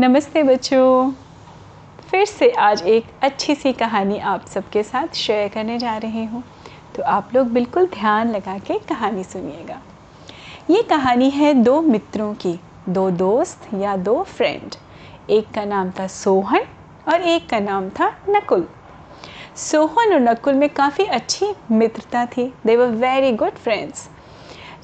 नमस्ते बच्चों। फिर से आज एक अच्छी सी कहानी आप सबके साथ शेयर करने जा रही हूँ। तो आप लोग बिल्कुल ध्यान लगा के कहानी सुनिएगा। ये कहानी है दो मित्रों की, दो दोस्त या दो फ्रेंड एक का नाम था सोहन और एक का नाम था नकुल। सोहन और नकुल में काफ़ी अच्छी मित्रता थी। They were very good friends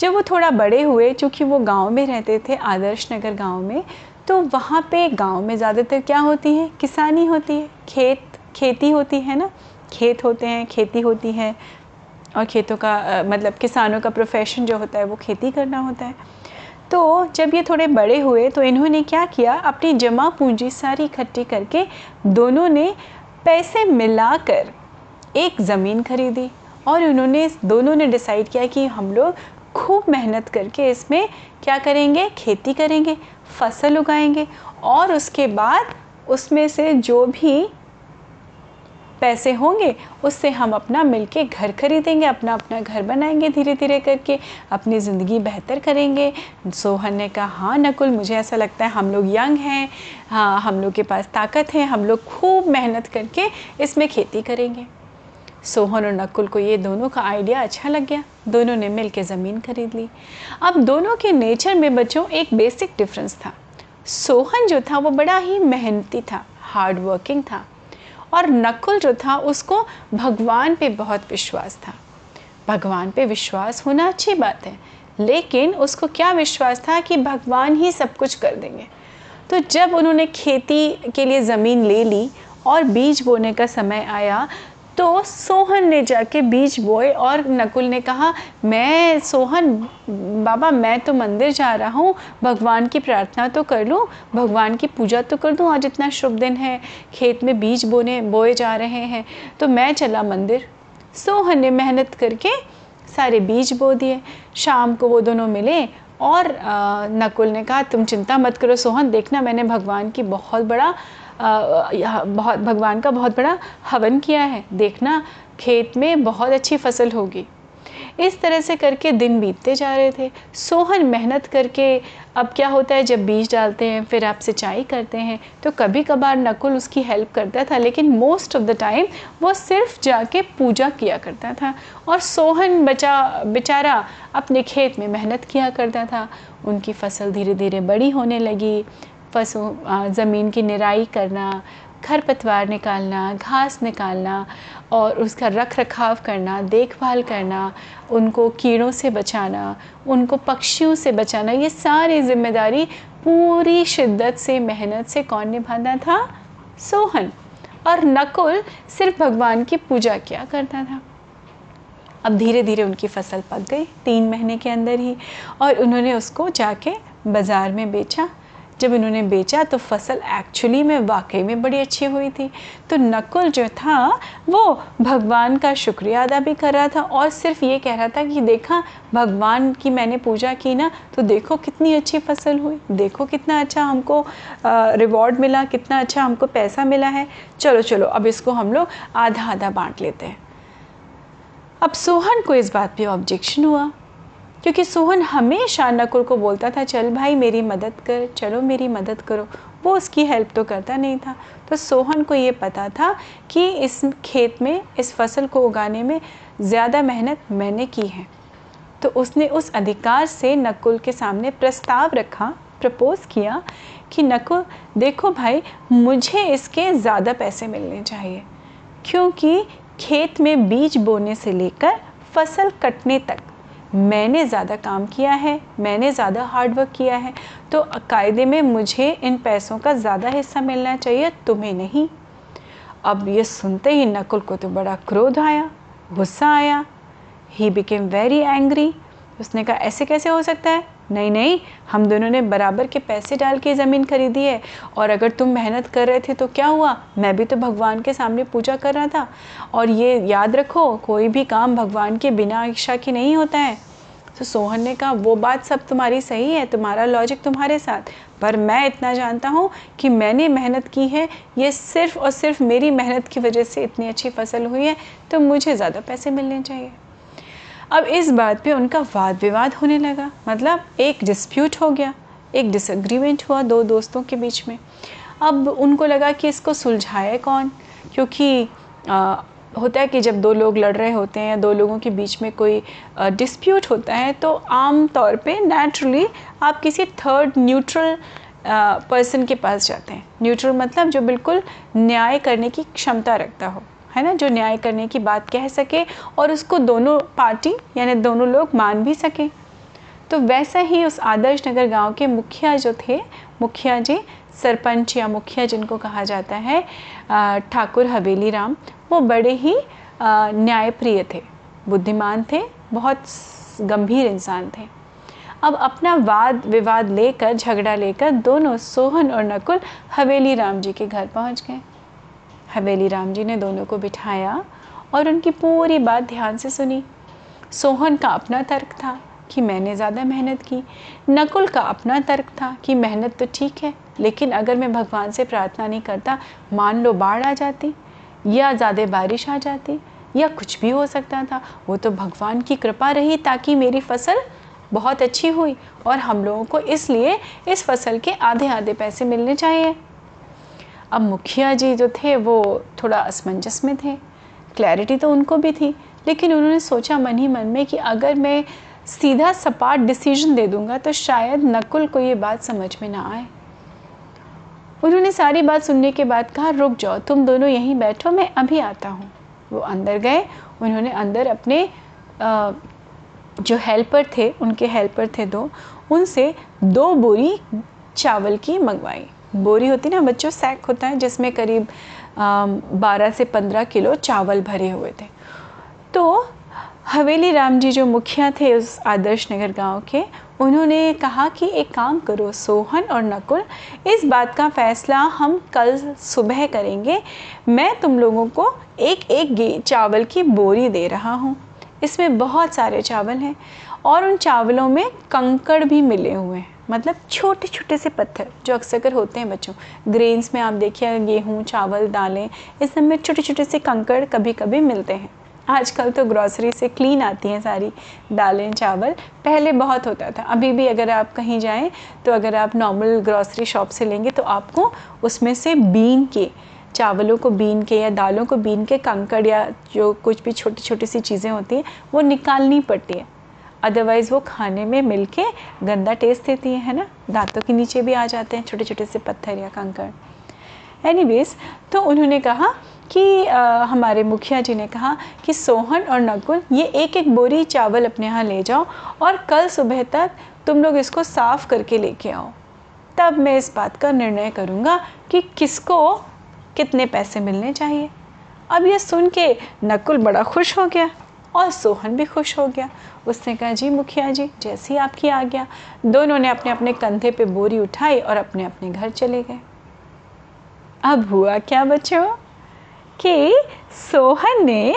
जब वो थोड़ा बड़े हुए, चूँकि वो गाँव में रहते थे, आदर्श नगर गाँव में तो वहाँ पे गाँव में ज़्यादातर क्या होती है? किसानी होती है। खेत खेती होती है ना? खेत होते हैं खेती होती है। और खेतों का आ, मतलब किसानों का प्रोफेशन जो होता है वो खेती करना होता है। तो जब ये थोड़े बड़े हुए तो इन्होंने क्या किया? अपनी जमा पूंजी सारी इकट्ठी करके दोनों ने पैसे मिलाकर एक ज़मीन खरीदी। और उन्होंने दोनों ने डिसाइड किया कि हम लोग खूब मेहनत करके इसमें क्या करेंगे? खेती करेंगे। फ़सल उगाएँगे और उसके बाद उसमें से जो भी पैसे होंगे, उससे हम अपना मिलके घर खरीदेंगे, अपना अपना घर बनाएँगे धीरे धीरे करके, अपनी ज़िंदगी बेहतर करेंगे। सोहन ने कहा हाँ नकुल, मुझे ऐसा लगता है हम लोग यंग हैं हाँ हम लोग के पास ताकत है, हम लोग खूब मेहनत करके इसमें खेती करेंगे। सोहन और नकुल को ये दोनों का आइडिया अच्छा लग गया। दोनों ने मिल के ज़मीन खरीद ली। अब दोनों के नेचर में बच्चों एक बेसिक डिफरेंस था। सोहन जो था वो बड़ा ही मेहनती था हार्ड वर्किंग था और नकुल जो था उसको भगवान पे बहुत विश्वास था। भगवान पे विश्वास होना अच्छी बात है, लेकिन उसको क्या विश्वास था कि भगवान ही सब कुछ कर देंगे। तो जब उन्होंने खेती के लिए ज़मीन ले ली और बीज बोने का समय आया तो सोहन ने जाके बीज बोए और नकुल ने कहा, मैं सोहन, बाबा मैं तो मंदिर जा रहा हूँ, भगवान की प्रार्थना तो कर लूँ, भगवान की पूजा तो कर दूँ, आज इतना शुभ दिन है, खेत में बीज बोने, बोए जा रहे हैं तो मैं चला मंदिर। सोहन ने मेहनत करके सारे बीज बो दिए, शाम को वो दोनों मिले और नकुल ने कहा, तुम चिंता मत करो सोहन, देखना मैंने भगवान की बहुत बड़ा बहुत, भगवान का बहुत बड़ा हवन किया है। देखना, खेत में बहुत अच्छी फ़सल होगी। इस तरह से करके दिन बीतते जा रहे थे। सोहन मेहनत करके, अब क्या होता है, जब बीज डालते हैं, फिर आप सिंचाई करते हैं तो कभी कभार नकुल उसकी हेल्प करता था, लेकिन मोस्ट ऑफ़ द टाइम वो सिर्फ़ जाके पूजा किया करता था। और सोहन बचा, बेचारा अपने खेत में मेहनत किया करता था। उनकी फ़सल धीरे धीरे बड़ी होने लगी। पशु ज़मीन की निराई करना, खरपतवार निकालना, घास निकालना और उसका रख रखाव करना, देखभाल करना, उनको कीड़ों से बचाना, उनको पक्षियों से बचाना, ये सारी ज़िम्मेदारी पूरी शिद्दत से, मेहनत से कौन निभाता था? सोहन। और नकुल सिर्फ़ भगवान की पूजा किया करता था। अब धीरे धीरे उनकी फ़सल पक गई, तीन महीने के अंदर ही, और उन्होंने उसको जाके बाज़ार में बेचा। जब इन्होंने बेचा तो फ़सल एक्चुअली में, वाकई में बड़ी अच्छी हुई थी। तो नकुल जो था, वो भगवान का शुक्रिया अदा भी कर रहा था और सिर्फ़ ये कह रहा था कि देखा, भगवान की मैंने पूजा की ना तो देखो कितनी अच्छी फ़सल हुई। देखो कितना अच्छा हमको रिवॉर्ड मिला, कितना अच्छा हमको पैसा मिला है। चलो चलो, अब इसको हम लोग आधा आधा बांट लेते हैं। अब सोहन को इस बात पे ऑब्जेक्शन हुआ। क्योंकि सोहन हमेशा नकुल को बोलता था, चल भाई, मेरी मदद कर, चलो मेरी मदद करो। वो उसकी हेल्प तो करता नहीं था। तो सोहन को ये पता था कि इस खेत में, इस फ़सल को उगाने में ज़्यादा मेहनत मैंने की है। तो उसने उस अधिकार से नकुल के सामने प्रस्ताव रखा प्रपोज़ किया कि, नकुल, देखो भाई, मुझे इसके ज़्यादा पैसे मिलने चाहिए। क्योंकि खेत में बीज बोने से लेकर फ़सल कटने तक मैंने ज़्यादा काम किया है, मैंने ज़्यादा हार्डवर्क किया है तो कायदे में मुझे इन पैसों का ज़्यादा हिस्सा मिलना चाहिए, तुम्हें नहीं। अब ये सुनते ही नकुल को तो बड़ा क्रोध आया, गुस्सा आया। ही बिकेम वेरी एंग्री उसने कहा, ऐसे कैसे हो सकता है? नहीं नहीं, हम दोनों ने बराबर के पैसे डाल के ज़मीन खरीदी है, और अगर तुम मेहनत कर रहे थे तो क्या हुआ? मैं भी तो भगवान के सामने पूजा कर रहा था। और ये याद रखो, कोई भी काम भगवान के बिना इच्छा की नहीं होता है। तो सोहन ने कहा वो बात सब तुम्हारी सही है तुम्हारा लॉजिक तुम्हारे साथ पर मैं इतना जानता हूँ कि मैंने मेहनत की है ये सिर्फ़ और सिर्फ़ मेरी मेहनत की वजह से इतनी अच्छी फ़सल हुई है तो मुझे ज़्यादा पैसे मिलने चाहिए। अब इस बात पे उनका वाद विवाद होने लगा। मतलब एक डिस्प्यूट हो गया एक डिसग्रीमेंट हुआ दो दोस्तों के बीच में। अब उनको लगा कि इसको सुलझाए कौन? क्योंकि आ, होता है कि जब दो लोग लड़ रहे होते हैं दो लोगों के बीच में कोई डिस्प्यूट होता है तो आम तौर पे नेचुरली आप किसी थर्ड न्यूट्रल पर्सन के पास जाते हैं। न्यूट्रल मतलब जो बिल्कुल न्याय करने की क्षमता रखता हो, है ना? जो न्याय करने की बात कह सके और उसको दोनों पार्टी यानी दोनों लोग मान भी सकें। तो वैसा ही उस आदर्श नगर गाँव के मुखिया जो थे, मुखिया जी, सरपंच या मुखिया जिनको कहा जाता है ठाकुर हवेली राम वो बड़े ही न्यायप्रिय थे, बुद्धिमान थे, बहुत गंभीर इंसान थे। अब अपना वाद, विवाद लेकर, झगड़ा लेकर दोनों सोहन और नकुल हवेली राम जी के घर पहुँच गए। हवेली राम जी ने दोनों को बिठाया और उनकी पूरी बात ध्यान से सुनी। सोहन का अपना तर्क था कि मैंने ज़्यादा मेहनत की। नकुल का अपना तर्क था कि मेहनत तो ठीक है, लेकिन अगर मैं भगवान से प्रार्थना नहीं करता, मान लो बाढ़ आ जाती। या ज़्यादा बारिश आ जाती, या कुछ भी हो सकता था। वो तो भगवान की कृपा रही ताकि मेरी फ़सल बहुत अच्छी हुई और हम लोगों को इसलिए इस फ़सल के आधे आधे पैसे मिलने चाहिए। अब मुखिया जी जो थे, वो थोड़ा असमंजस में थे। क्लैरिटी तो उनको भी थी, लेकिन उन्होंने सोचा मन ही मन में कि अगर मैं सीधा सपाट डिसीज़न दे दूँगा तो शायद नकुल को ये बात समझ में ना आए। उन्होंने सारी बात सुनने के बाद कहा रुक जाओ तुम दोनों यहीं बैठो मैं अभी आता हूँ। वो अंदर गए। उन्होंने अंदर अपने आ, जो हेल्पर थे उनके हेल्पर थे दो उनसे दो बोरी चावल की मंगवाई। बोरी होती ना बच्चों सैक होता है जिसमें करीब बारह से पंद्रह किलो चावल भरे हुए थे। तो हवेली राम जी जो मुखिया थे उस आदर्श नगर गाँव के उन्होंने कहा कि एक काम करो, सोहन और नकुल, इस बात का फ़ैसला हम कल सुबह करेंगे। मैं तुम लोगों को एक एक चावल की बोरी दे रहा हूँ। इसमें बहुत सारे चावल हैं और उन चावलों में कंकड़ भी मिले हुए हैं। मतलब छोटे छोटे से पत्थर, जो अक्सर कर होते हैं बच्चों। ग्रेन्स में आप देखिए, गेहूँ, चावल, दालें, इस सब में छोटे छोटे से कंकड़ कभी कभी मिलते हैं। आजकल तो ग्रॉसरी से क्लीन आती हैं सारी दालें, चावल। पहले बहुत होता था। अभी भी अगर आप कहीं जाएँ तो अगर आप नॉर्मल ग्रॉसरी शॉप से लेंगे तो आपको उसमें से बीन के, चावलों को बीन के या दालों को बीन के, कंकड़ या जो कुछ भी छोटी छोटी सी चीज़ें होती हैं, वो निकालनी पड़ती है। अदरवाइज़ वो खाने में मिल के गंदा टेस्ट देती है है ना? दांतों के नीचे भी आ जाते हैं छोटे छोटे से पत्थर या कंकड़। एनीवेज तो उन्होंने कहा कि आ, हमारे मुखिया जी ने कहा कि सोहन और नकुल ये एक एक बोरी चावल अपने यहाँ ले जाओ और कल सुबह तक तुम लोग इसको साफ़ करके लेके आओ। तब मैं इस बात का निर्णय करूँगा कि किसको कितने पैसे मिलने चाहिए। अब ये सुन के नकुल बड़ा खुश हो गया और सोहन भी खुश हो गया। उसने कहा जी मुखिया जी जैसी आपकी आ गया दोनों ने अपने अपने कंधे पे बोरी उठाई और अपने अपने घर चले गए। अब हुआ क्या बच्चों? कि सोहन ने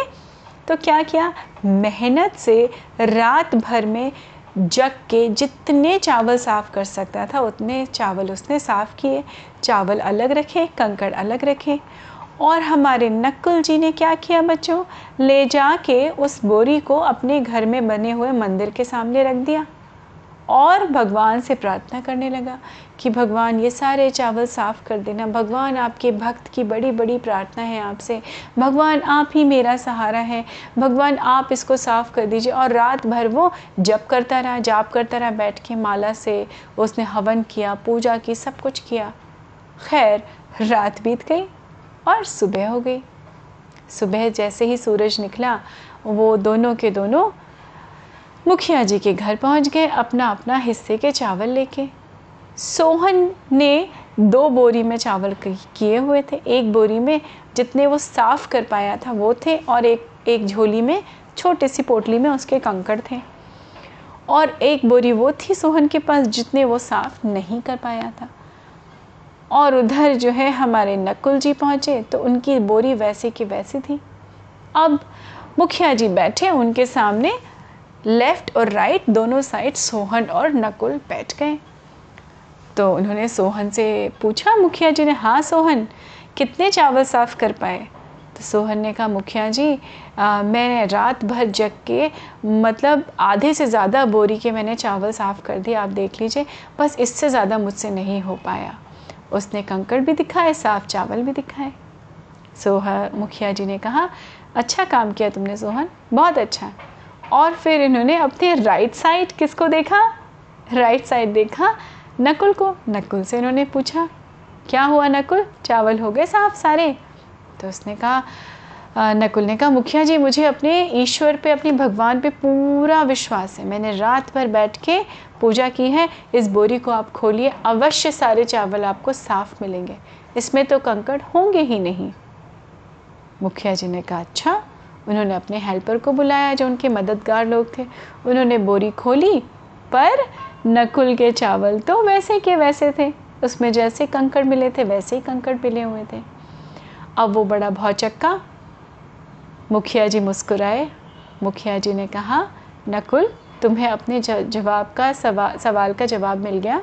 तो क्या किया? मेहनत से रात भर में जग के जितने चावल साफ़ कर सकता था, उतने चावल उसने साफ़ किए। चावल अलग रखे, कंकड़ अलग रखे। और हमारे नक्कुल जी ने क्या किया बच्चों? ले जा के उस बोरी को अपने घर में बने हुए मंदिर के सामने रख दिया। और भगवान से प्रार्थना करने लगा कि भगवान ये सारे चावल साफ़ कर देना। भगवान आपके भक्त की बड़ी बड़ी प्रार्थना है आपसे। भगवान आप ही मेरा सहारा है। भगवान आप इसको साफ़ कर दीजिए और रात भर वो जप करता रहा, जाप करता रहा, बैठ के माला से उसने हवन किया, पूजा की, सब कुछ किया। खैर, रात बीत गई और सुबह हो गई। सुबह जैसे ही सूरज निकला, वो दोनों के दोनों मुखिया जी के घर पहुँच गए अपना अपना हिस्से के चावल लेके। सोहन ने दो बोरी में चावल किए हुए थे। एक बोरी में जितने वो साफ़ कर पाया था वो थे और एक एक झोली में, छोटी सी पोटली में उसके कंकड़ थे। और एक बोरी वो थी सोहन के पास जितने वो साफ़ नहीं कर पाया था। और उधर जो है हमारे नकुल जी पहुँचे तो उनकी बोरी वैसे की वैसी थी। अब मुखिया जी बैठे उनके सामने लेफ़्ट और राइट दोनों साइड सोहन और नकुल बैठ गए। तो उन्होंने सोहन से पूछा मुखिया जी ने हाँ सोहन कितने चावल साफ़ कर पाए? तो सोहन ने कहा मुखिया जी आ, मैंने रात भर जग के मतलब आधे से ज़्यादा बोरी के मैंने चावल साफ़ कर दिए आप देख लीजिए बस इससे ज़्यादा मुझसे नहीं हो पाया। उसने कंकड़ भी दिखाए साफ़ चावल भी दिखाए। सोहर मुखिया जी ने कहा अच्छा काम किया तुमने सोहन बहुत अच्छा। और फिर इन्होंने अपने राइट साइड किसको देखा? राइट साइड देखा। नकुल को। नकुल से इन्होंने पूछा, क्या हुआ नकुल? चावल हो गए साफ़ सारे? तो उसने कहा नकुल ने कहा, मुखिया जी, मुझे अपने ईश्वर पे, अपने भगवान पे पूरा विश्वास है। मैंने रात भर बैठ के पूजा की है। इस बोरी को आप खोलिए। अवश्य सारे चावल आपको साफ़ मिलेंगे। इसमें तो कंकड़ होंगे ही नहीं। मुखिया जी ने कहा अच्छा उन्होंने अपने हेल्पर को बुलाया जो उनके मददगार लोग थे। उन्होंने बोरी खोली पर नकुल के चावल तो वैसे के वैसे थे। उसमें जैसे कंकड़ मिले थे वैसे ही कंकड़ मिले हुए थे। अब वो बड़ा भौचक्का। मुखिया जी मुस्कुराए। मुखिया जी ने कहा नकुल तुम्हें अपने जवाब का सवा, सवाल का जवाब मिल गया।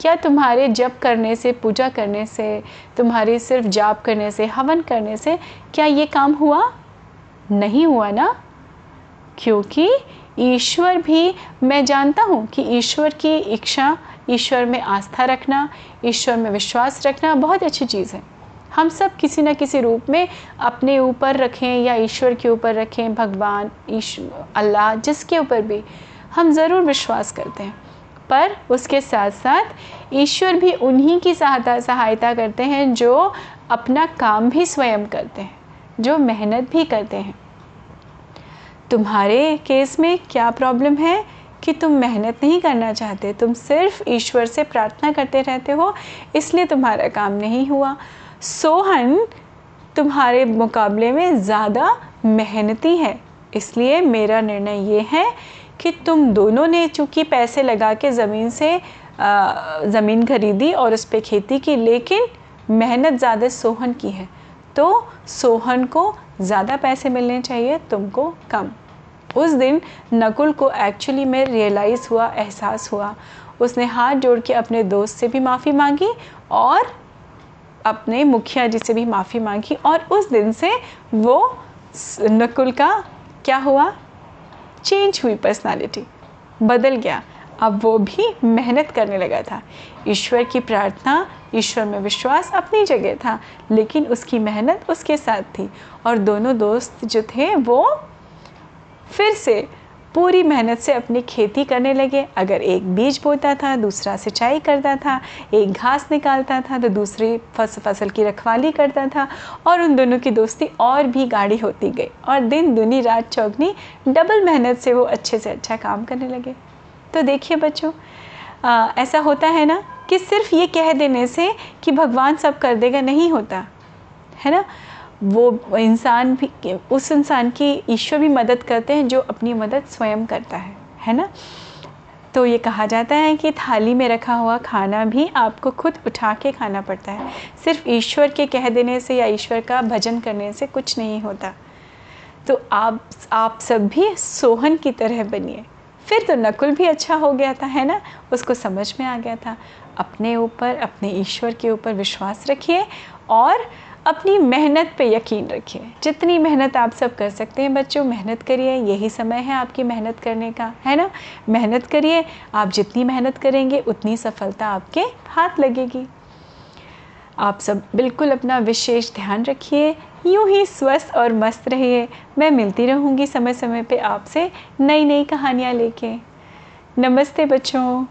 क्या तुम्हारे जप करने से पूजा करने से तुम्हारी सिर्फ़ जाप करने से हवन करने से क्या ये काम हुआ? नहीं हुआ ना? क्योंकि ईश्वर भी, मैं जानता हूँ कि ईश्वर की इच्छा, ईश्वर में आस्था रखना, ईश्वर में विश्वास रखना बहुत अच्छी चीज़ है। हम सब किसी न किसी रूप में अपने ऊपर रखें या ईश्वर के ऊपर रखें, भगवान ईश्वर अल्लाह, जिसके ऊपर भी, हम ज़रूर विश्वास करते हैं। पर उसके साथ साथ ईश्वर भी उन्हीं की सहायता सहायता करते हैं जो अपना काम भी स्वयं करते हैं, जो मेहनत भी करते हैं। तुम्हारे केस में क्या प्रॉब्लम है? कि तुम मेहनत नहीं करना चाहते, तुम सिर्फ़ ईश्वर से प्रार्थना करते रहते हो, इसलिए तुम्हारा काम नहीं हुआ। सोहन तुम्हारे मुकाबले में ज़्यादा मेहनती है, इसलिए मेरा निर्णय ये है कि तुम दोनों ने चूँकि पैसे लगा के ज़मीन से ज़मीन खरीदी और उस पर खेती की, लेकिन मेहनत ज़्यादा सोहन की है। तो सोहन को ज़्यादा पैसे मिलने चाहिए, तुमको कम। उस दिन नकुल को एक्चुअली में रियलाइज़ हुआ, एहसास हुआ। उसने हाथ जोड़ के अपने दोस्त से भी माफ़ी मांगी और अपने मुखिया जी से भी माफ़ी मांगी और उस दिन से वो नकुल का क्या हुआ? चेंज हुई पर्सनालिटी बदल गया। अब वो भी मेहनत करने लगा था। ईश्वर की प्रार्थना, ईश्वर में विश्वास अपनी जगह था, लेकिन उसकी मेहनत उसके साथ थी और दोनों दोस्त जो थे वो फिर से पूरी मेहनत से अपनी खेती करने लगे। अगर एक बीज बोता था, दूसरा सिंचाई करता था, एक घास निकालता था तो दूसरी फस, फ़सल की रखवाली करता था और उन दोनों की दोस्ती और भी गाढ़ी होती गई और दिन दुनी, रात चौगनी, डबल मेहनत से वो अच्छे से अच्छा काम करने लगे। तो देखिए बच्चों ऐसा होता है ना कि सिर्फ़ ये कह देने से कि भगवान सब कर देगा, नहीं होता, है ना? वो इंसान भी, उस इंसान की ईश्वर भी मदद करते हैं जो अपनी मदद स्वयं करता है है ना? तो ये कहा जाता है कि थाली में रखा हुआ खाना भी आपको खुद उठा के खाना पड़ता है। सिर्फ़ ईश्वर के कह देने से या ईश्वर का भजन करने से कुछ नहीं होता। तो आप आप सब भी सोहन की तरह बनिए। फिर तो नकुल भी अच्छा हो गया था, है ना? उसको समझ में आ गया था। अपने ऊपर, अपने ईश्वर के ऊपर विश्वास रखिए और अपनी मेहनत पे यकीन रखिए जितनी मेहनत आप सब कर सकते हैं, बच्चों, मेहनत करिए, यही समय है आपकी मेहनत करने का, है ना? मेहनत करिए, आप जितनी मेहनत करेंगे, उतनी सफलता आपके हाथ लगेगी। आप सब बिल्कुल अपना विशेष ध्यान रखिए, यूँ ही स्वस्थ और मस्त रहिए। मैं मिलती रहूँगी समय समय पे आपसे नई नई कहानियाँ लेके। नमस्ते बच्चों।